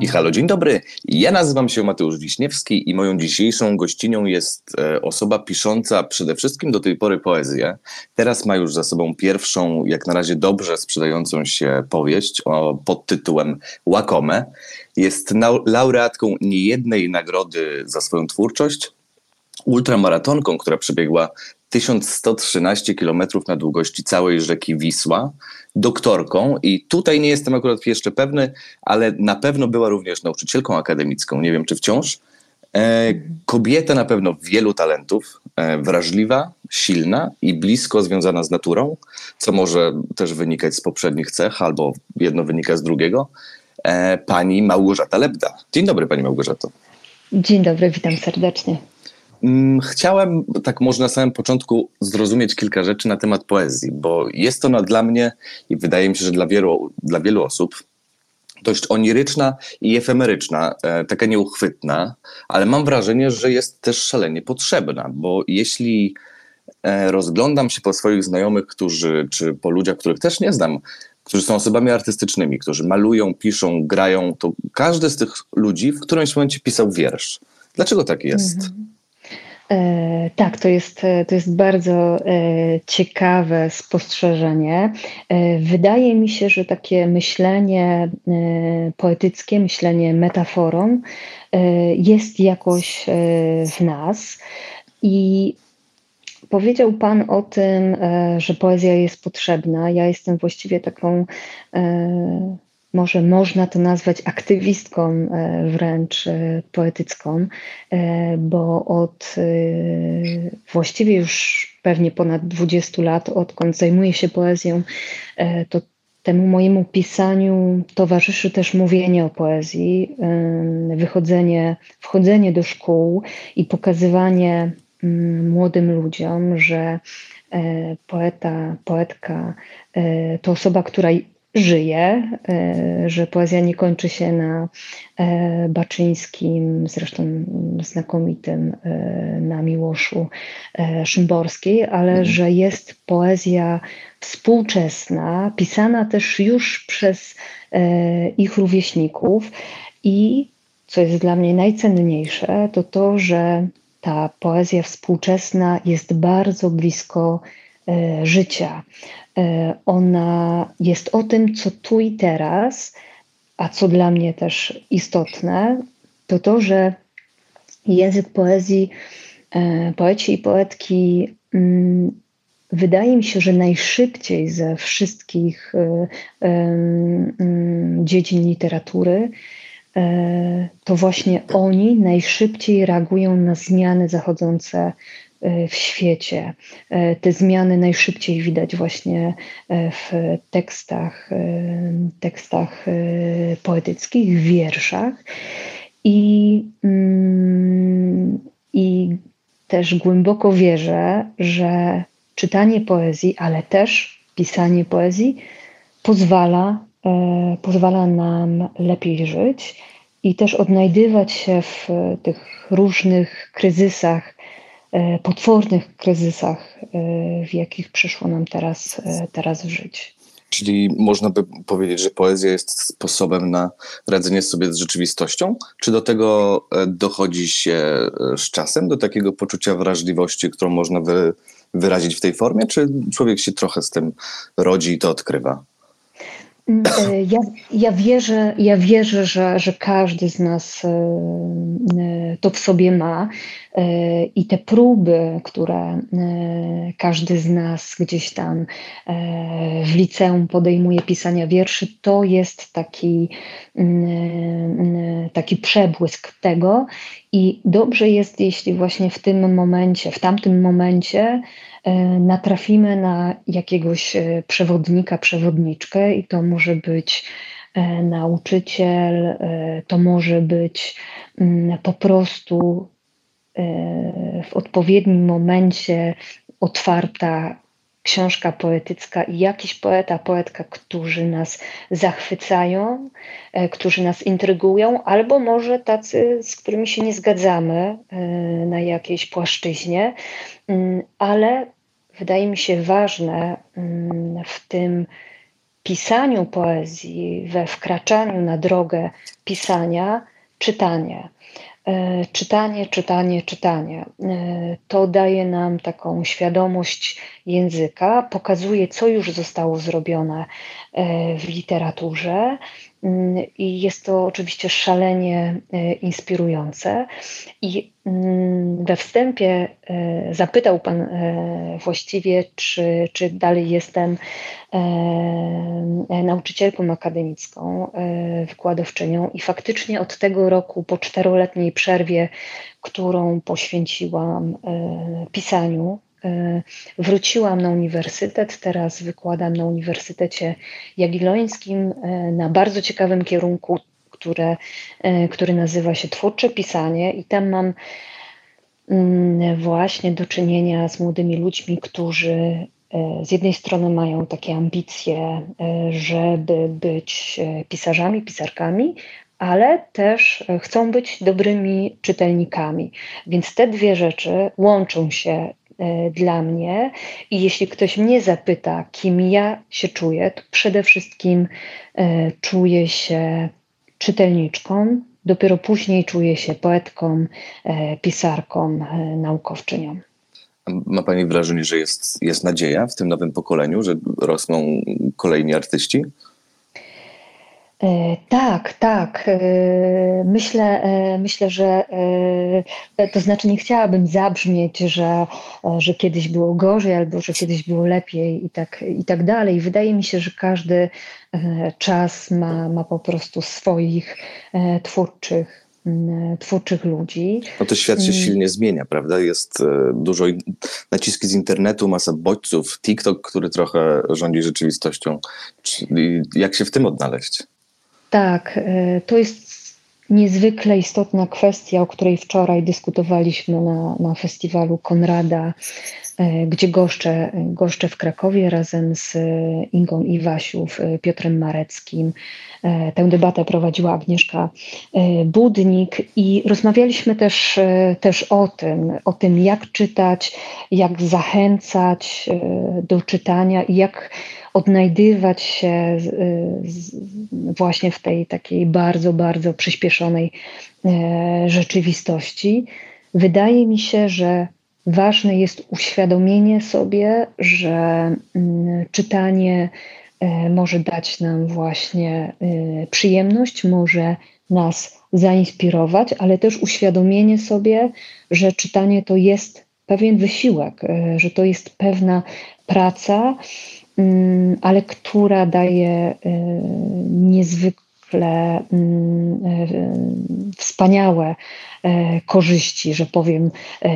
I halo, dzień dobry. Ja nazywam się Mateusz Wiśniewski i moją dzisiejszą gościnią jest e, osoba pisząca przede wszystkim do tej pory poezję. Teraz ma już za sobą pierwszą, jak na razie dobrze sprzedającą się powieść o, pod tytułem Łakome. Jest laureatką niejednej nagrody za swoją twórczość, ultramaratonką, która przebiegła 1113 km na długości całej rzeki Wisła, doktorką i tutaj nie jestem akurat jeszcze pewny, ale na pewno była również nauczycielką akademicką, nie wiem czy wciąż. E, kobieta na pewno wielu talentów, e, wrażliwa, silna i blisko związana z naturą, co może też wynikać z poprzednich cech, albo jedno wynika z drugiego. E, pani Małgorzata Lebda. Dzień dobry Pani Małgorzato. Dzień dobry, witam serdecznie. Mm, chciałem tak może na samym początku zrozumieć kilka rzeczy na temat poezji, bo jest ona dla mnie i wydaje mi się, że dla wielu, dla wielu osób dość oniryczna i efemeryczna, e, taka nieuchwytna, ale mam wrażenie, że jest też szalenie potrzebna, bo jeśli e, rozglądam się po swoich znajomych, którzy, czy po ludziach, których też nie znam, którzy są osobami artystycznymi, którzy malują, piszą, grają, to każdy z tych ludzi w którymś momencie pisał wiersz. Dlaczego tak jest? Mhm. E, tak, to jest, e, to jest bardzo e, ciekawe spostrzeżenie. Wydaje mi się, że takie myślenie poetyckie, myślenie metaforą jest jakoś w nas i Powiedział Pan o tym, że poezja jest potrzebna. Ja jestem właściwie taką może można to nazwać aktywistką e, wręcz e, poetycką, e, bo od właściwie już pewnie ponad 20 lat, odkąd zajmuję się poezją, to temu mojemu pisaniu towarzyszy też mówienie o poezji, wychodzenie, wchodzenie do szkół i pokazywanie mm, młodym ludziom, że poeta, poetka to osoba, która żyje, e, że poezja nie kończy się na e, Baczyńskim, zresztą znakomitym e, na Miłoszu Szymborskiej, ale mhm. że jest poezja współczesna, pisana też już przez ich rówieśników i co jest dla mnie najcenniejsze, to to, że ta poezja współczesna jest bardzo blisko życia. E, ona jest o tym, co tu i teraz, a co dla mnie też istotne, to to, że język poezji, e, poeci i poetki mm, wydaje mi się, że najszybciej ze wszystkich e, mm, dziedzin literatury to właśnie oni najszybciej reagują na zmiany zachodzące E, w świecie. E, te zmiany najszybciej widać właśnie e, w tekstach, tekstach poetyckich, w wierszach. I, mm, I też głęboko wierzę, że czytanie poezji, ale też pisanie poezji pozwala, pozwala nam lepiej żyć i też odnajdywać się w tych różnych kryzysach, E, potwornych kryzysach, e, w jakich przyszło nam teraz, e, teraz żyć. Czyli można by powiedzieć, że poezja jest sposobem na radzenie sobie z rzeczywistością? Czy do tego dochodzi się z czasem, do takiego poczucia wrażliwości, którą można wy, wyrazić w tej formie, czy człowiek się trochę z tym rodzi i to odkrywa? Mm, e, ja, ja, wierzę, ja wierzę że, że każdy z nas e, e, to w sobie ma. I te próby, które każdy z nas gdzieś tam w liceum podejmuje pisania wierszy, to jest taki, mm, taki przebłysk tego. I dobrze jest, jeśli właśnie w tym momencie, w tamtym momencie natrafimy na jakiegoś e, przewodnika, przewodniczkę, i to może być e, nauczyciel, to może być mm, po prostu w odpowiednim momencie otwarta książka poetycka i jakiś poeta, poetka, którzy nas zachwycają, którzy nas intrygują, albo może tacy, z którymi się nie zgadzamy na jakiejś płaszczyźnie, mm, ale wydaje mi się ważne mm, w tym pisaniu poezji, we wkraczaniu na drogę pisania, czytanie. E, czytanie, czytanie, czytanie. E, to daje nam taką świadomość języka, pokazuje, co już zostało zrobione e, w literaturze. Mm, I jest to oczywiście szalenie inspirujące. I we wstępie zapytał Pan właściwie, czy, czy dalej jestem nauczycielką akademicką, wykładowczynią, i faktycznie od tego roku, po czteroletniej przerwie, którą poświęciłam e, pisaniu. E, wróciłam na uniwersytet, teraz wykładam na Uniwersytecie Jagiellońskim e, na bardzo ciekawym kierunku, które, który nazywa się Twórcze Pisanie, i tam mam mm, właśnie do czynienia z młodymi ludźmi, którzy z jednej strony mają takie ambicje, żeby być pisarzami, pisarkami, ale też e, chcą być dobrymi czytelnikami. Więc te dwie rzeczy łączą się e, dla mnie i jeśli ktoś mnie zapyta, kim ja się czuję, to przede wszystkim e, czuję się czytelniczką, dopiero później czuję się poetką, pisarką, naukowczynią. Ma Pani wrażenie, że jest, jest nadzieja w tym nowym pokoleniu, że rosną kolejni artyści? E, tak, tak. E, myślę, e, myślę, że to znaczy nie chciałabym zabrzmieć, że, że kiedyś było gorzej albo że kiedyś było lepiej i tak, i tak dalej. Wydaje mi się, że każdy czas ma, ma po prostu swoich twórczych twórczych ludzi. No to świat się silnie zmienia, prawda? Jest dużo naciski z internetu, masa bodźców, TikTok, który trochę rządzi rzeczywistością. Jak się w tym odnaleźć? Tak, e, to jest niezwykle istotna kwestia, o której wczoraj dyskutowaliśmy na, na festiwalu Konrada, gdzie goszczę, goszczę w Krakowie razem z Ingą Iwasiów, e, Piotrem Mareckim. Tę debatę prowadziła Agnieszka Budnik i rozmawialiśmy też, też o tym, o tym jak czytać, jak zachęcać do czytania i jak odnajdywać się właśnie w tej takiej bardzo, bardzo przyspieszonej e, rzeczywistości. Wydaje mi się, że ważne jest uświadomienie sobie, że mm, czytanie e, może dać nam właśnie e, przyjemność, może nas zainspirować, ale też uświadomienie sobie, że czytanie to jest pewien wysiłek, że to jest pewna praca, Mm, ale która daje y, niezwykle mm, y, wspaniałe y, korzyści, że powiem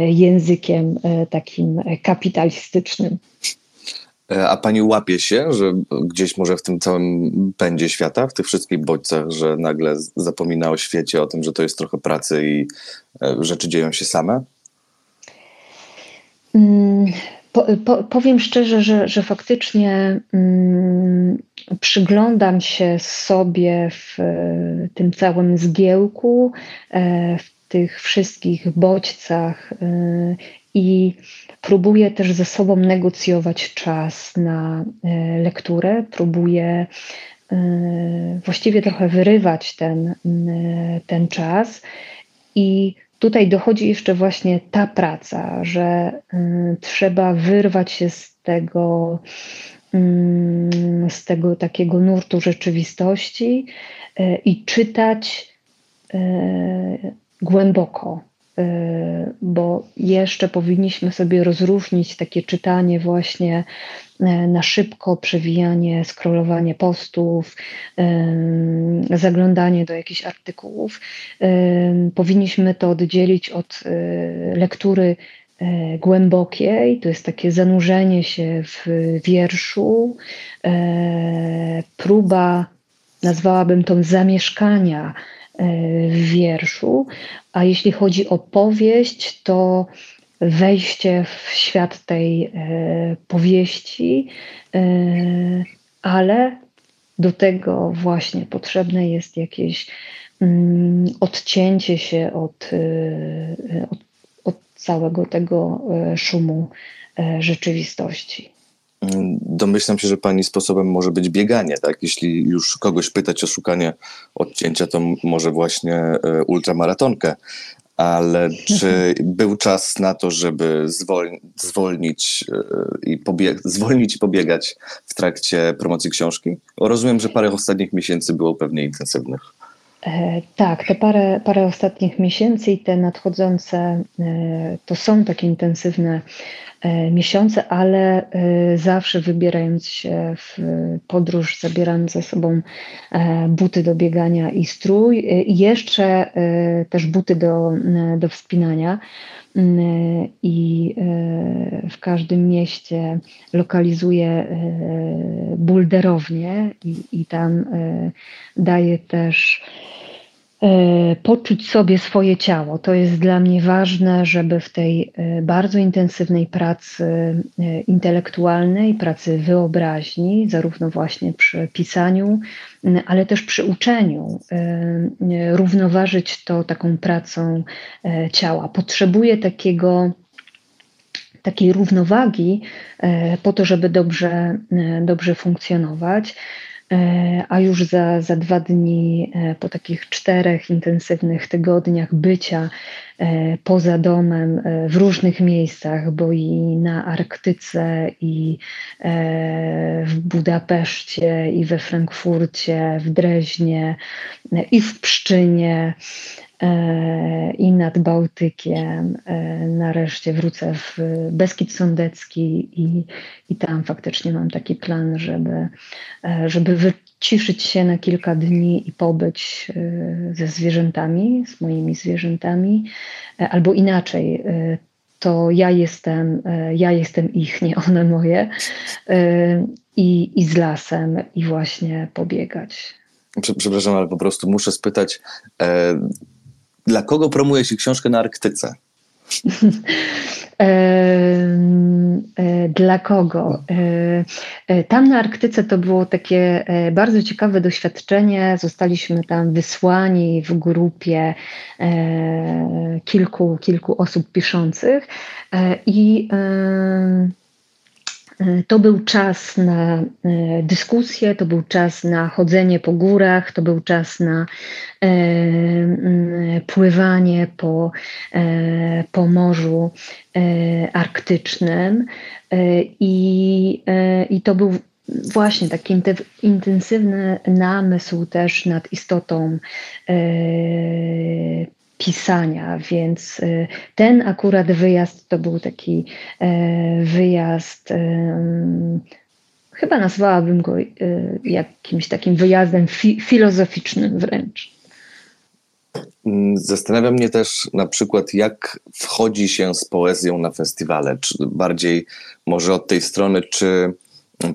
językiem takim kapitalistycznym. E, a pani łapie się, że gdzieś może w tym całym pędzie świata, w tych wszystkich bodźcach, że nagle zapomina o świecie, o tym, że to jest trochę pracy i e, rzeczy dzieją się same? Mm, po, po, powiem szczerze, że, że faktycznie mm, przyglądam się sobie w tym całym zgiełku, e, w tych wszystkich bodźcach e, i próbuję też ze sobą negocjować czas na e, lekturę, próbuję właściwie trochę wyrywać ten, ten czas i tutaj dochodzi jeszcze właśnie ta praca, że y, trzeba wyrwać się z tego, y, z tego takiego nurtu rzeczywistości y, i czytać y, głęboko. Y, bo jeszcze powinniśmy sobie rozróżnić takie czytanie właśnie E, na szybko przewijanie, scrollowanie postów, e, zaglądanie do jakichś artykułów. Powinniśmy to oddzielić od lektury głębokiej, to jest takie zanurzenie się w wierszu, próba, nazwałabym to zamieszkania wierszu, a jeśli chodzi o powieść, to wejście w świat tej e, powieści, e, ale do tego właśnie potrzebne jest jakieś mm, odcięcie się od, e, od, od całego tego szumu rzeczywistości. Domyślam się, że pani sposobem może być bieganie, tak? Jeśli już kogoś pytać o szukanie odcięcia, to może właśnie e, ultramaratonkę. Ale czy był czas na to, żeby zwolni, zwolnić, e, i pobieg, zwolnić i pobiegać w trakcie promocji książki? Rozumiem, że parę ostatnich miesięcy było pewnie intensywnych. E, tak, te parę, parę ostatnich miesięcy i te nadchodzące to są takie intensywne miesiące, ale zawsze wybierając się w podróż, zabieram ze sobą buty do biegania i strój, i jeszcze też buty do, do wspinania. I e, w każdym mieście lokalizuje e, bulderownię i, i tam e, daje też E, poczuć sobie swoje ciało. To jest dla mnie ważne, żeby w tej e, bardzo intensywnej pracy e, intelektualnej, pracy wyobraźni, zarówno właśnie przy pisaniu, ale też przy uczeniu, równoważyć to taką pracą ciała. Potrzebuję takiego takiej równowagi po to, żeby dobrze, dobrze funkcjonować. E, a już za, za dwa dni, e, po takich czterech intensywnych tygodniach bycia e, poza domem w różnych miejscach, bo i na Arktyce, i w Budapeszcie, i we Frankfurcie, w Dreźnie, i w Pszczynie, i nad Bałtykiem. Nareszcie wrócę w Beskid Sądecki i, i tam faktycznie mam taki plan, żeby, żeby wyciszyć się na kilka dni i pobyć ze zwierzętami, z moimi zwierzętami, albo inaczej. To ja jestem, ja jestem ich, nie one moje, i, i z lasem, i właśnie pobiegać. Przepraszam, ale po prostu muszę spytać, dla kogo promuje się książkę na Arktyce? E, dla kogo? E, e, tam na Arktyce to było takie bardzo ciekawe doświadczenie. Zostaliśmy tam wysłani w grupie kilku, kilku osób piszących i to był czas na e, dyskusję, to był czas na chodzenie po górach, to był czas na e, pływanie po, po Morzu Arktycznym. I, I to był właśnie taki intensywny namysł też nad istotą pisania, więc y, ten akurat wyjazd to był taki e, wyjazd, chyba nazwałabym go y, jakimś takim wyjazdem fi filozoficznym wręcz. Mm, zastanawia mnie też na przykład, jak wchodzi się z poezją na festiwale, czy bardziej może od tej strony, czy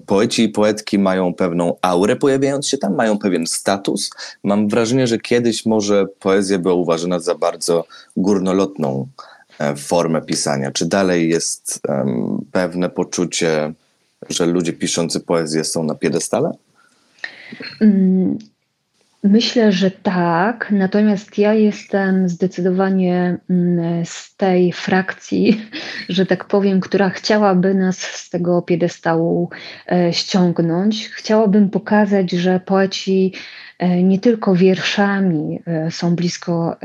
poeci i poetki mają pewną aurę pojawiając się tam, mają pewien status. Mam wrażenie, że kiedyś może poezja była uważana za bardzo górnolotną e, formę pisania. Czy dalej jest um, pewne poczucie, że ludzie piszący poezję są na piedestale? Mm, Myślę, że tak, natomiast ja jestem zdecydowanie mm, z tej frakcji, że tak powiem, która chciałaby nas z tego piedestału e, ściągnąć. Chciałabym pokazać, że poeci e, nie tylko wierszami e, są blisko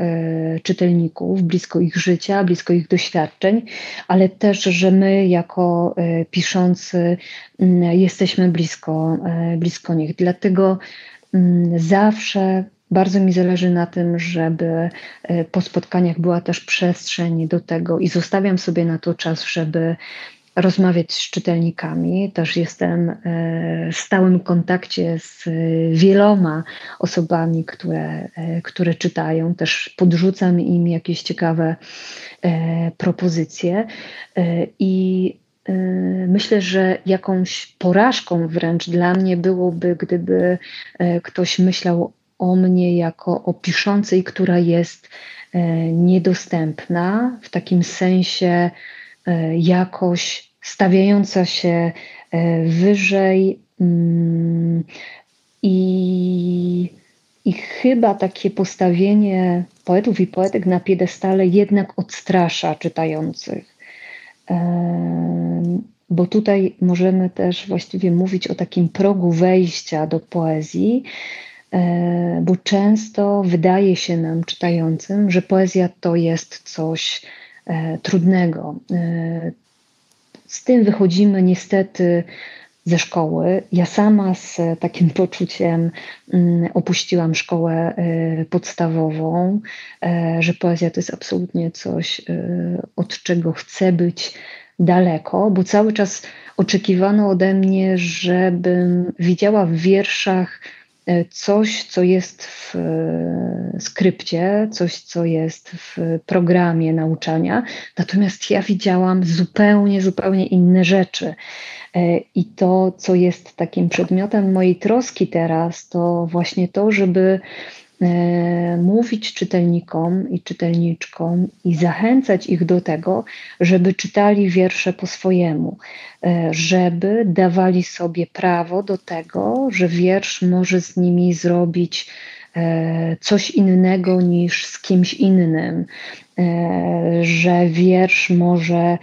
czytelników, blisko ich życia, blisko ich doświadczeń, ale też, że my jako piszący mm, jesteśmy blisko, blisko nich. Dlatego zawsze bardzo mi zależy na tym, żeby e, po spotkaniach była też przestrzeń do tego i zostawiam sobie na to czas, żeby rozmawiać z czytelnikami. Też jestem e, w stałym kontakcie z wieloma osobami, które, e, które czytają. Też podrzucam im jakieś ciekawe propozycje i myślę, że jakąś porażką wręcz dla mnie byłoby, gdyby y, ktoś myślał o mnie jako o piszącej, która jest y, niedostępna, w takim sensie jakoś stawiająca się wyżej mm, i, i chyba takie postawienie poetów i poetek na piedestale jednak odstrasza czytających bo tutaj możemy też właściwie mówić o takim progu wejścia do poezji, e, bo często wydaje się nam, czytającym, że poezja to jest coś e, trudnego. E, z tym wychodzimy niestety ze szkoły. Ja sama z takim poczuciem mm, opuściłam szkołę podstawową, że poezja to jest absolutnie coś, od czego chcę być daleko, bo cały czas oczekiwano ode mnie, żebym widziała w wierszach e, coś, co jest w e, skrypcie, coś, co jest w programie nauczania. Natomiast ja widziałam zupełnie, zupełnie inne rzeczy. E, I to, co jest takim przedmiotem mojej troski teraz, to właśnie to, żeby E, mówić czytelnikom i czytelniczkom i zachęcać ich do tego, żeby czytali wiersze po swojemu, e, żeby dawali sobie prawo do tego, że wiersz może z nimi zrobić coś innego niż z kimś innym, że wiersz może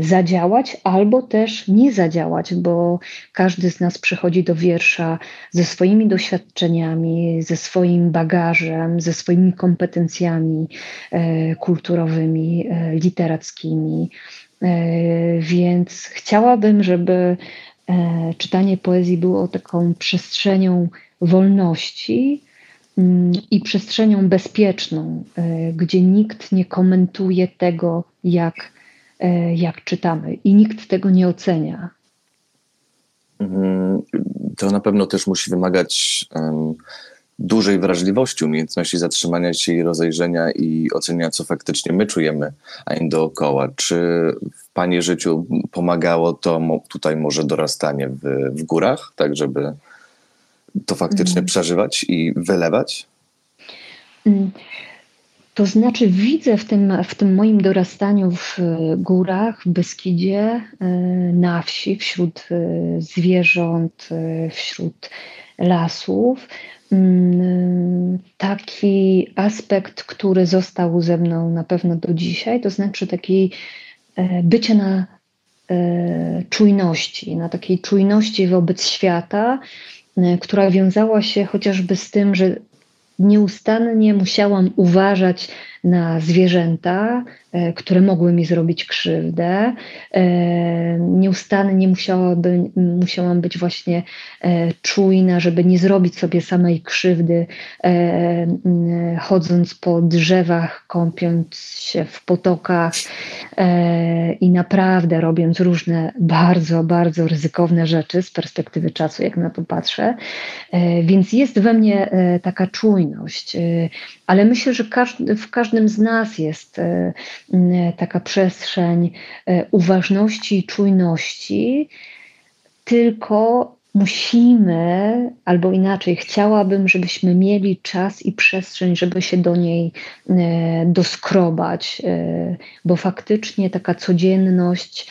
zadziałać, albo też nie zadziałać, bo każdy z nas przychodzi do wiersza ze swoimi doświadczeniami, ze swoim bagażem, ze swoimi kompetencjami e, kulturowymi, e, literackimi. Więc chciałabym, żeby czytanie poezji było taką przestrzenią wolności, mm, i przestrzenią bezpieczną, gdzie nikt nie komentuje tego, jak E, jak czytamy i nikt tego nie ocenia. Mhm. To na pewno też musi wymagać um, dużej wrażliwości, umiejętności zatrzymania się i rozejrzenia i oceniania, co faktycznie my czujemy, a nie dookoła. Czy w Pani życiu pomagało to tutaj może dorastanie w, w górach, tak żeby to faktycznie mm. przeżywać i wylewać? Mm. To znaczy, widzę w tym, w tym moim dorastaniu w górach, w Beskidzie, e, na wsi, wśród e, zwierząt, e, wśród lasów, mm, taki aspekt, który został ze mną na pewno do dzisiaj, to znaczy taki bycie na czujności, na takiej czujności wobec świata, która wiązała się chociażby z tym, że nieustannie musiałam uważać na zwierzęta, e, które mogły mi zrobić krzywdę. E, nieustannie musiałaby, musiałam być właśnie e, czujna, żeby nie zrobić sobie samej krzywdy, chodząc po drzewach, kąpiąc się w potokach i naprawdę robiąc różne bardzo, bardzo ryzykowne rzeczy z perspektywy czasu, jak na to patrzę. Więc jest we mnie taka czujność, ale myślę, że w każdym każdym z nas jest e, taka przestrzeń e, uważności i czujności, tylko musimy, albo inaczej, chciałabym, żebyśmy mieli czas i przestrzeń, żeby się do niej e, doskrobać, bo faktycznie taka codzienność,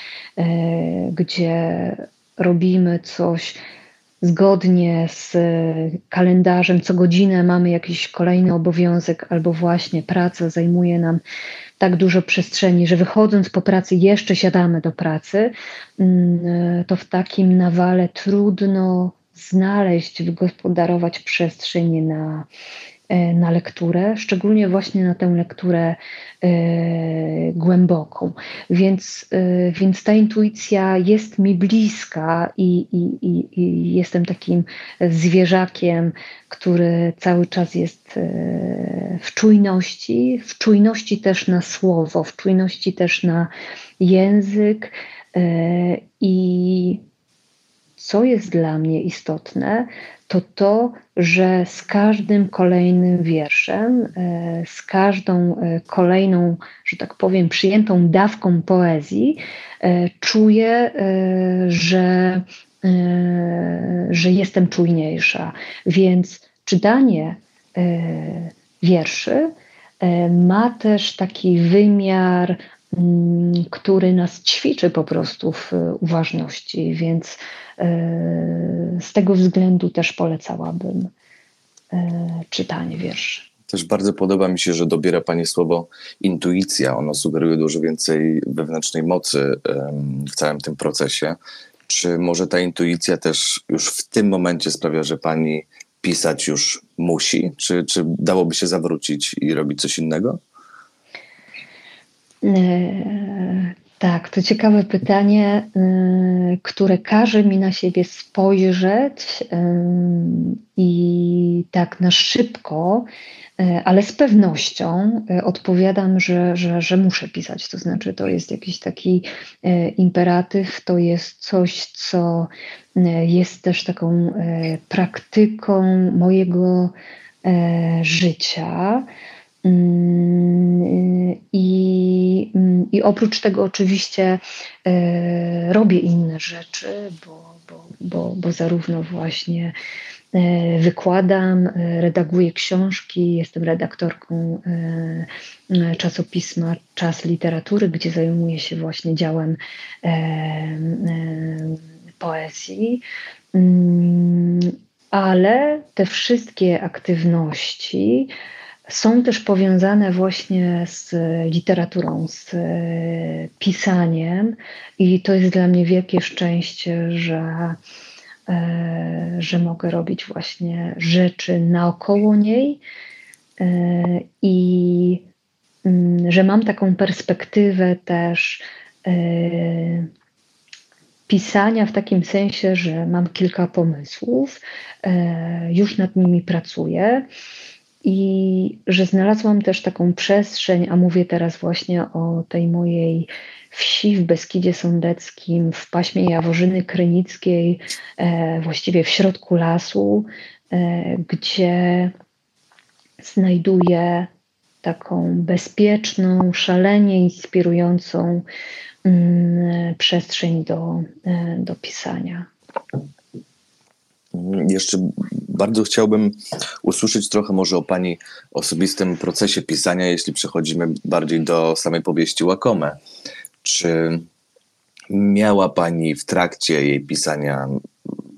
gdzie robimy coś, zgodnie z kalendarzem, co godzinę mamy jakiś kolejny obowiązek, albo właśnie praca zajmuje nam tak dużo przestrzeni, że wychodząc po pracy jeszcze siadamy do pracy, mm, to w takim nawale trudno znaleźć, wygospodarować przestrzeń na E, na lekturę, szczególnie właśnie na tę lekturę e, głęboką. Więc, e, więc ta intuicja jest mi bliska i, i, i, i jestem takim zwierzakiem, który cały czas jest w czujności, w czujności też na słowo, w czujności też na język i co jest dla mnie istotne, to to, że z każdym kolejnym wierszem, e, z każdą e, kolejną, że tak powiem, przyjętą dawką poezji, e, czuję, że, że jestem czujniejsza. Więc czytanie wierszy ma też taki wymiar, mm, który nas ćwiczy po prostu w uważności, więc z tego względu też polecałabym e, czytanie wierszy. Też bardzo podoba mi się, że dobiera Pani słowo intuicja. Ono sugeruje dużo więcej wewnętrznej mocy w całym tym procesie. Czy może ta intuicja też już w tym momencie sprawia, że Pani pisać już musi? Czy, czy dałoby się zawrócić i robić coś innego? Tak, to ciekawe pytanie, y, które każe mi na siebie spojrzeć i tak na szybko, y, ale z pewnością y, odpowiadam, że, że, że muszę pisać. To znaczy, to jest jakiś taki imperatyw, to jest coś, co jest też taką praktyką mojego życia. I, I oprócz tego oczywiście e, robię inne rzeczy, bo, bo, bo, bo zarówno właśnie e, wykładam, e, redaguję książki, jestem redaktorką czasopisma Czas Literatury, gdzie zajmuję się właśnie działem poezji. Mm, ale te wszystkie aktywności, są też powiązane właśnie z literaturą, z e, pisaniem, i to jest dla mnie wielkie szczęście, że, e, że mogę robić właśnie rzeczy naokoło niej e, i mm, że mam taką perspektywę też pisania w takim sensie, że mam kilka pomysłów, już nad nimi pracuję i że znalazłam też taką przestrzeń, a mówię teraz właśnie o tej mojej wsi w Beskidzie Sądeckim, w paśmie Jaworzyny Krynickiej, e, właściwie w środku lasu, e, gdzie znajduję taką bezpieczną, szalenie inspirującą mm, przestrzeń do, e, do pisania. Jeszcze bardzo chciałbym usłyszeć trochę może o Pani osobistym procesie pisania, jeśli przechodzimy bardziej do samej powieści Łakome. Czy miała Pani w trakcie jej pisania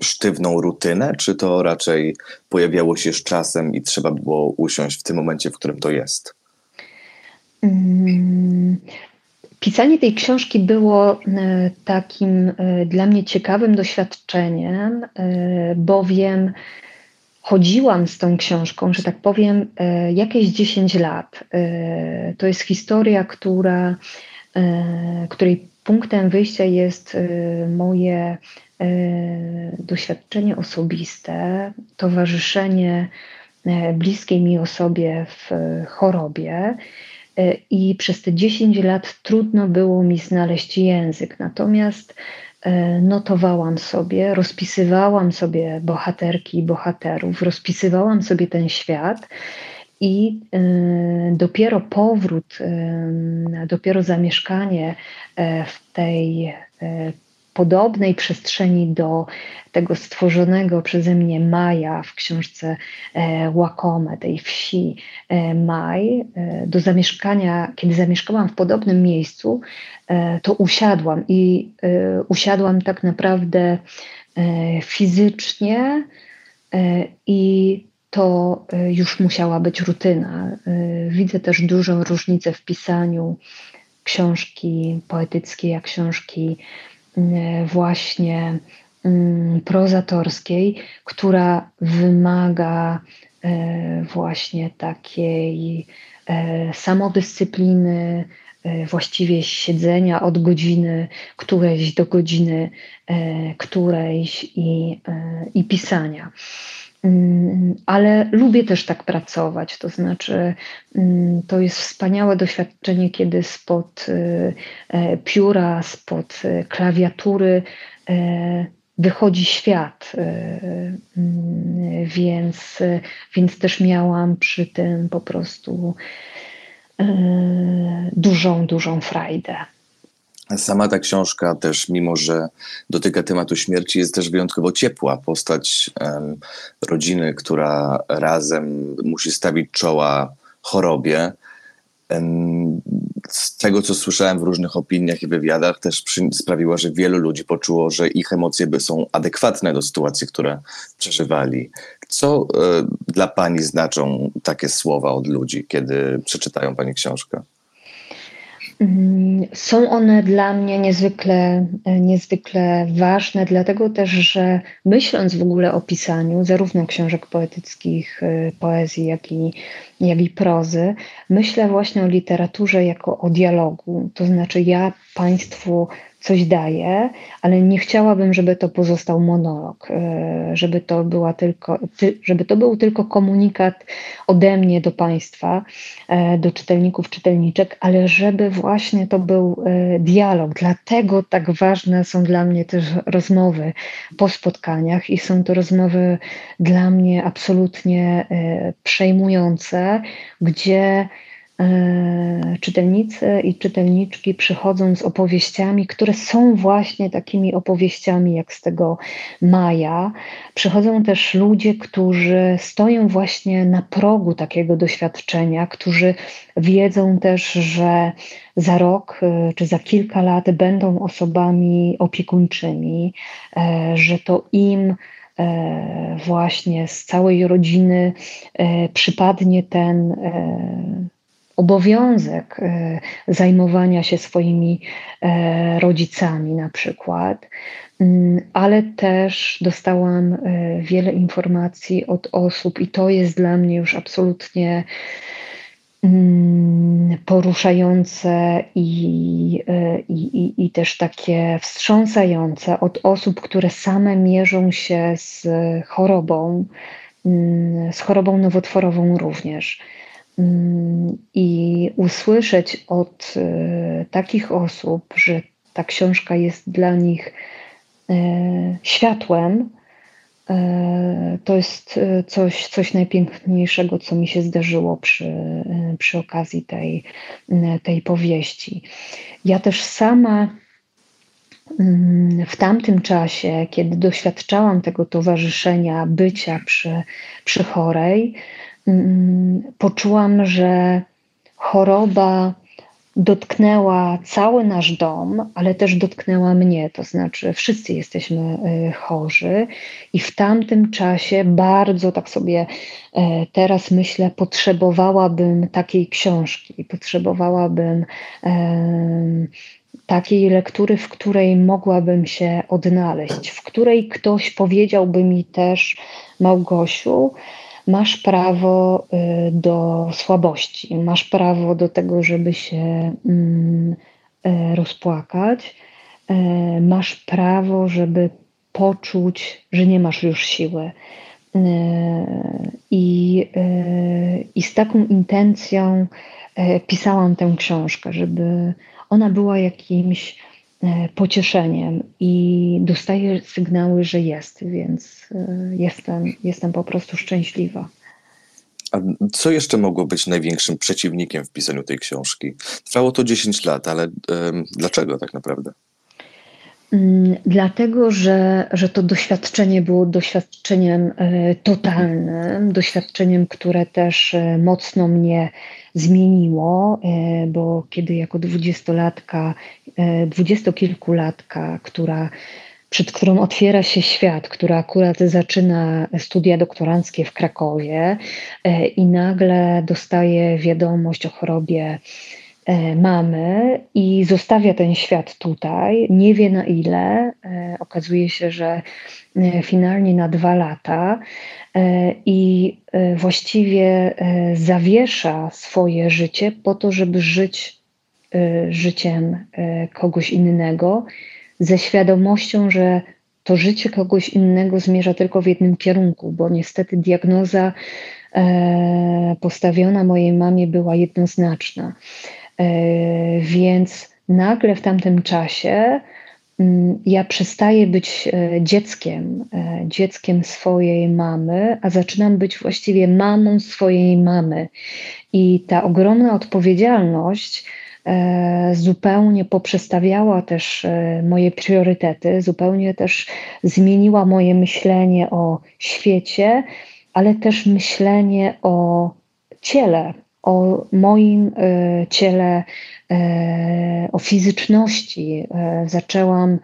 sztywną rutynę, czy to raczej pojawiało się z czasem i trzeba było usiąść w tym momencie, w którym to jest? Pisanie tej książki było e, takim e, dla mnie ciekawym doświadczeniem, e, bowiem chodziłam z tą książką, że tak powiem, jakieś 10 lat. To jest historia, która, której punktem wyjścia jest moje doświadczenie osobiste, towarzyszenie bliskiej mi osobie w chorobie. E, i przez te 10 lat trudno było mi znaleźć język. Natomiast e, notowałam sobie, rozpisywałam sobie bohaterki i bohaterów, rozpisywałam sobie ten świat. I e, dopiero powrót, dopiero zamieszkanie w tej podobnej przestrzeni do tego stworzonego przeze mnie Maja w książce e, Łakome, tej wsi e, Maj, e, do zamieszkania, kiedy zamieszkałam w podobnym miejscu, to usiadłam i usiadłam tak naprawdę fizycznie i to już musiała być rutyna. Widzę też dużą różnicę w pisaniu książki poetyckiej, a książki właśnie mm, prozatorskiej, która wymaga e, właśnie takiej e, samodyscypliny, e, właściwie siedzenia od godziny którejś do godziny którejś i, i pisania. Ale lubię też tak pracować, to znaczy mm, to jest wspaniałe doświadczenie, kiedy spod y, e, pióra, spod y, klawiatury e, wychodzi świat, mm, więc, więc też miałam przy tym po prostu dużą, dużą frajdę. Sama ta książka też, mimo że dotyka tematu śmierci, jest też wyjątkowo ciepła. Postać um, rodziny, która razem musi stawić czoła chorobie. z tego, co słyszałem w różnych opiniach i wywiadach, też przy, sprawiła, że wielu ludzi poczuło, że ich emocje są adekwatne do sytuacji, które przeżywali. Co y, dla Pani znaczą takie słowa od ludzi, kiedy przeczytają Pani książkę? Mm, są one dla mnie niezwykle, e, niezwykle ważne, dlatego też, że myśląc w ogóle o pisaniu zarówno książek poetyckich, e, poezji, jak i, jak i prozy, myślę właśnie o literaturze jako o dialogu. To znaczy, ja Państwu coś daję, ale nie chciałabym, żeby to pozostał monolog, e, żeby to, była tylko, żeby to był tylko komunikat ode mnie do Państwa, e, do czytelników, czytelniczek, ale żeby właśnie to był e, dialog. Dlatego tak ważne są dla mnie też rozmowy po spotkaniach i są to rozmowy dla mnie absolutnie przejmujące, gdzie czytelnicy i czytelniczki przychodzą z opowieściami, które są właśnie takimi opowieściami jak z tego Maja. Przychodzą też ludzie, którzy stoją właśnie na progu takiego doświadczenia, którzy wiedzą też, że za rok e, czy za kilka lat będą osobami opiekuńczymi, e, że to im właśnie z całej rodziny przypadnie ten obowiązek e, zajmowania się swoimi e, rodzicami na przykład, mm, ale też dostałam e, wiele informacji od osób i to jest dla mnie już absolutnie mm, poruszające i, i, i, też takie wstrząsające od osób, które same mierzą się z chorobą, mm, z chorobą nowotworową również i usłyszeć od e, takich osób, że ta książka jest dla nich e, światłem, e, to jest coś, coś najpiękniejszego, co mi się zdarzyło przy, przy okazji tej, tej powieści. Ja też sama w tamtym czasie, kiedy doświadczałam tego towarzyszenia, bycia przy, przy chorej, Mm, poczułam, że choroba dotknęła cały nasz dom, ale też dotknęła mnie, to znaczy wszyscy jesteśmy y, chorzy i w tamtym czasie bardzo tak sobie e, teraz myślę, potrzebowałabym takiej książki, potrzebowałabym takiej lektury, w której mogłabym się odnaleźć, w której ktoś powiedziałby mi też, Małgosiu, masz prawo y, do słabości, masz prawo do tego, żeby się mm, e, rozpłakać, e, masz prawo, żeby poczuć, że nie masz już siły. E, I, i z taką intencją pisałam tę książkę, żeby ona była jakimś pocieszeniem i dostaję sygnały, że jest, więc e, jestem, jestem po prostu szczęśliwa. A co jeszcze mogło być największym przeciwnikiem w pisaniu tej książki? Trwało to 10 lat, ale dlaczego tak naprawdę? Mm, dlatego, że, że to doświadczenie było doświadczeniem e, totalnym, doświadczeniem, które też mocno mnie zmieniło, e, bo kiedy jako dwudziestolatka, e, dwudziestokilkulatka, która przed którą otwiera się świat, która akurat zaczyna studia doktoranckie w Krakowie e, i nagle dostaje wiadomość o chorobie mamy i zostawia ten świat tutaj, nie wie na ile. Okazuje się, że finalnie na dwa lata E, i e, właściwie e, zawiesza swoje życie po to, żeby żyć życiem kogoś innego, ze świadomością, że to życie kogoś innego zmierza tylko w jednym kierunku, bo niestety diagnoza postawiona mojej mamie była jednoznaczna. Więc nagle w tamtym czasie Mm, ja przestaję być e, dzieckiem, e, dzieckiem swojej mamy, a zaczynam być właściwie mamą swojej mamy. I ta ogromna odpowiedzialność e, zupełnie poprzestawiała też moje priorytety, zupełnie też zmieniła moje myślenie o świecie, ale też myślenie o ciele, o moim ciele, o fizyczności. Zaczęłam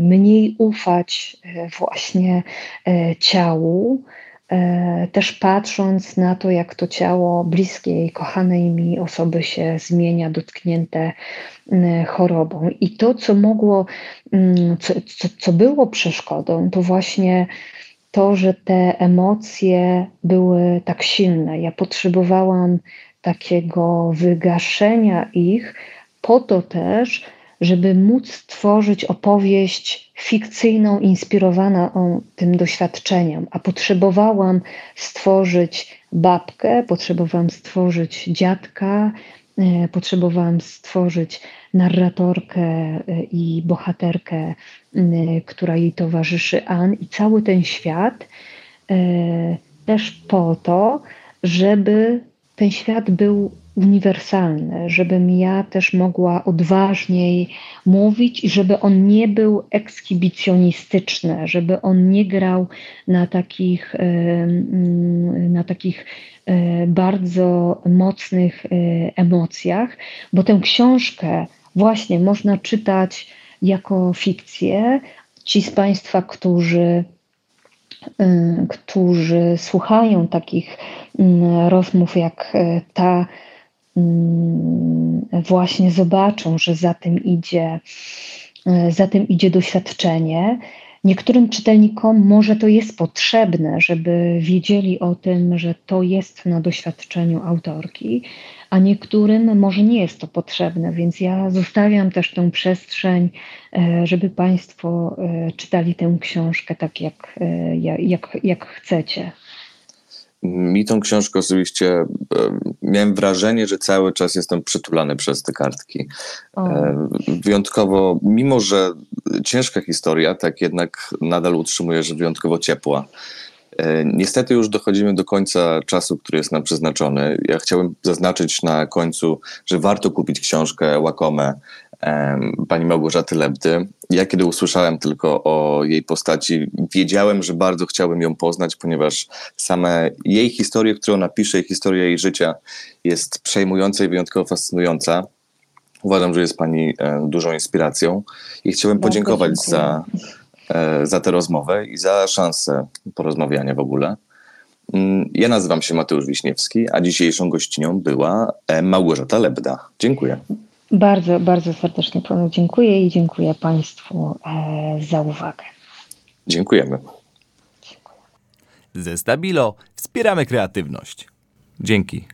mniej ufać właśnie ciału. Też patrząc na to, jak to ciało bliskiej, kochanej mi osoby się zmienia, dotknięte chorobą. I to, co mogło, co, co, co było przeszkodą, to właśnie to, że te emocje były tak silne. Ja potrzebowałam takiego wygaszenia ich, po to też, żeby móc stworzyć opowieść fikcyjną, inspirowaną tym doświadczeniem. A potrzebowałam stworzyć babkę, potrzebowałam stworzyć dziadka, e, potrzebowałam stworzyć narratorkę e, i bohaterkę, która jej towarzyszy, Ann, i cały ten świat e, też po to, żeby ten świat był uniwersalny, żebym ja też mogła odważniej mówić i żeby on nie był ekshibicjonistyczny, żeby on nie grał na takich, na takich bardzo mocnych emocjach, bo tę książkę właśnie można czytać jako fikcję. Ci z Państwa, którzy, y, którzy słuchają takich mm, rozmów jak y, ta, właśnie zobaczą, że za tym idzie, y, za tym idzie doświadczenie. Niektórym czytelnikom może to jest potrzebne, żeby wiedzieli o tym, że to jest na doświadczeniu autorki, a niektórym może nie jest to potrzebne, więc ja zostawiam też tę przestrzeń, e, żeby Państwo e, czytali tę książkę tak, jak, e, jak, jak chcecie. Mi tą książkę osobiście miałem wrażenie, że cały czas jestem przytulany przez te kartki. O. Wyjątkowo, mimo że ciężka historia, tak jednak nadal utrzymuję, że wyjątkowo ciepła. E, niestety już dochodzimy do końca czasu, który jest nam przeznaczony. Ja chciałem zaznaczyć na końcu, że warto kupić książkę Łakome pani Małgorzaty Lebdy. Ja kiedy usłyszałem tylko o jej postaci, wiedziałem, że bardzo chciałbym ją poznać, ponieważ same jej historie, którą napisze, historia jej życia jest przejmująca i wyjątkowo fascynująca. Uważam, że jest pani e, dużą inspiracją i chciałem Bardzo podziękować dziękuję. za E, za tę rozmowę i za szansę porozmawiania w ogóle. Mm, ja nazywam się Mateusz Wiśniewski, a dzisiejszą gościnią była e, Małgorzata Lebda. Dziękuję. Bardzo, bardzo serdecznie panu dziękuję i dziękuję Państwu za uwagę. Dziękujemy. Ze Stabilo wspieramy kreatywność. Dzięki.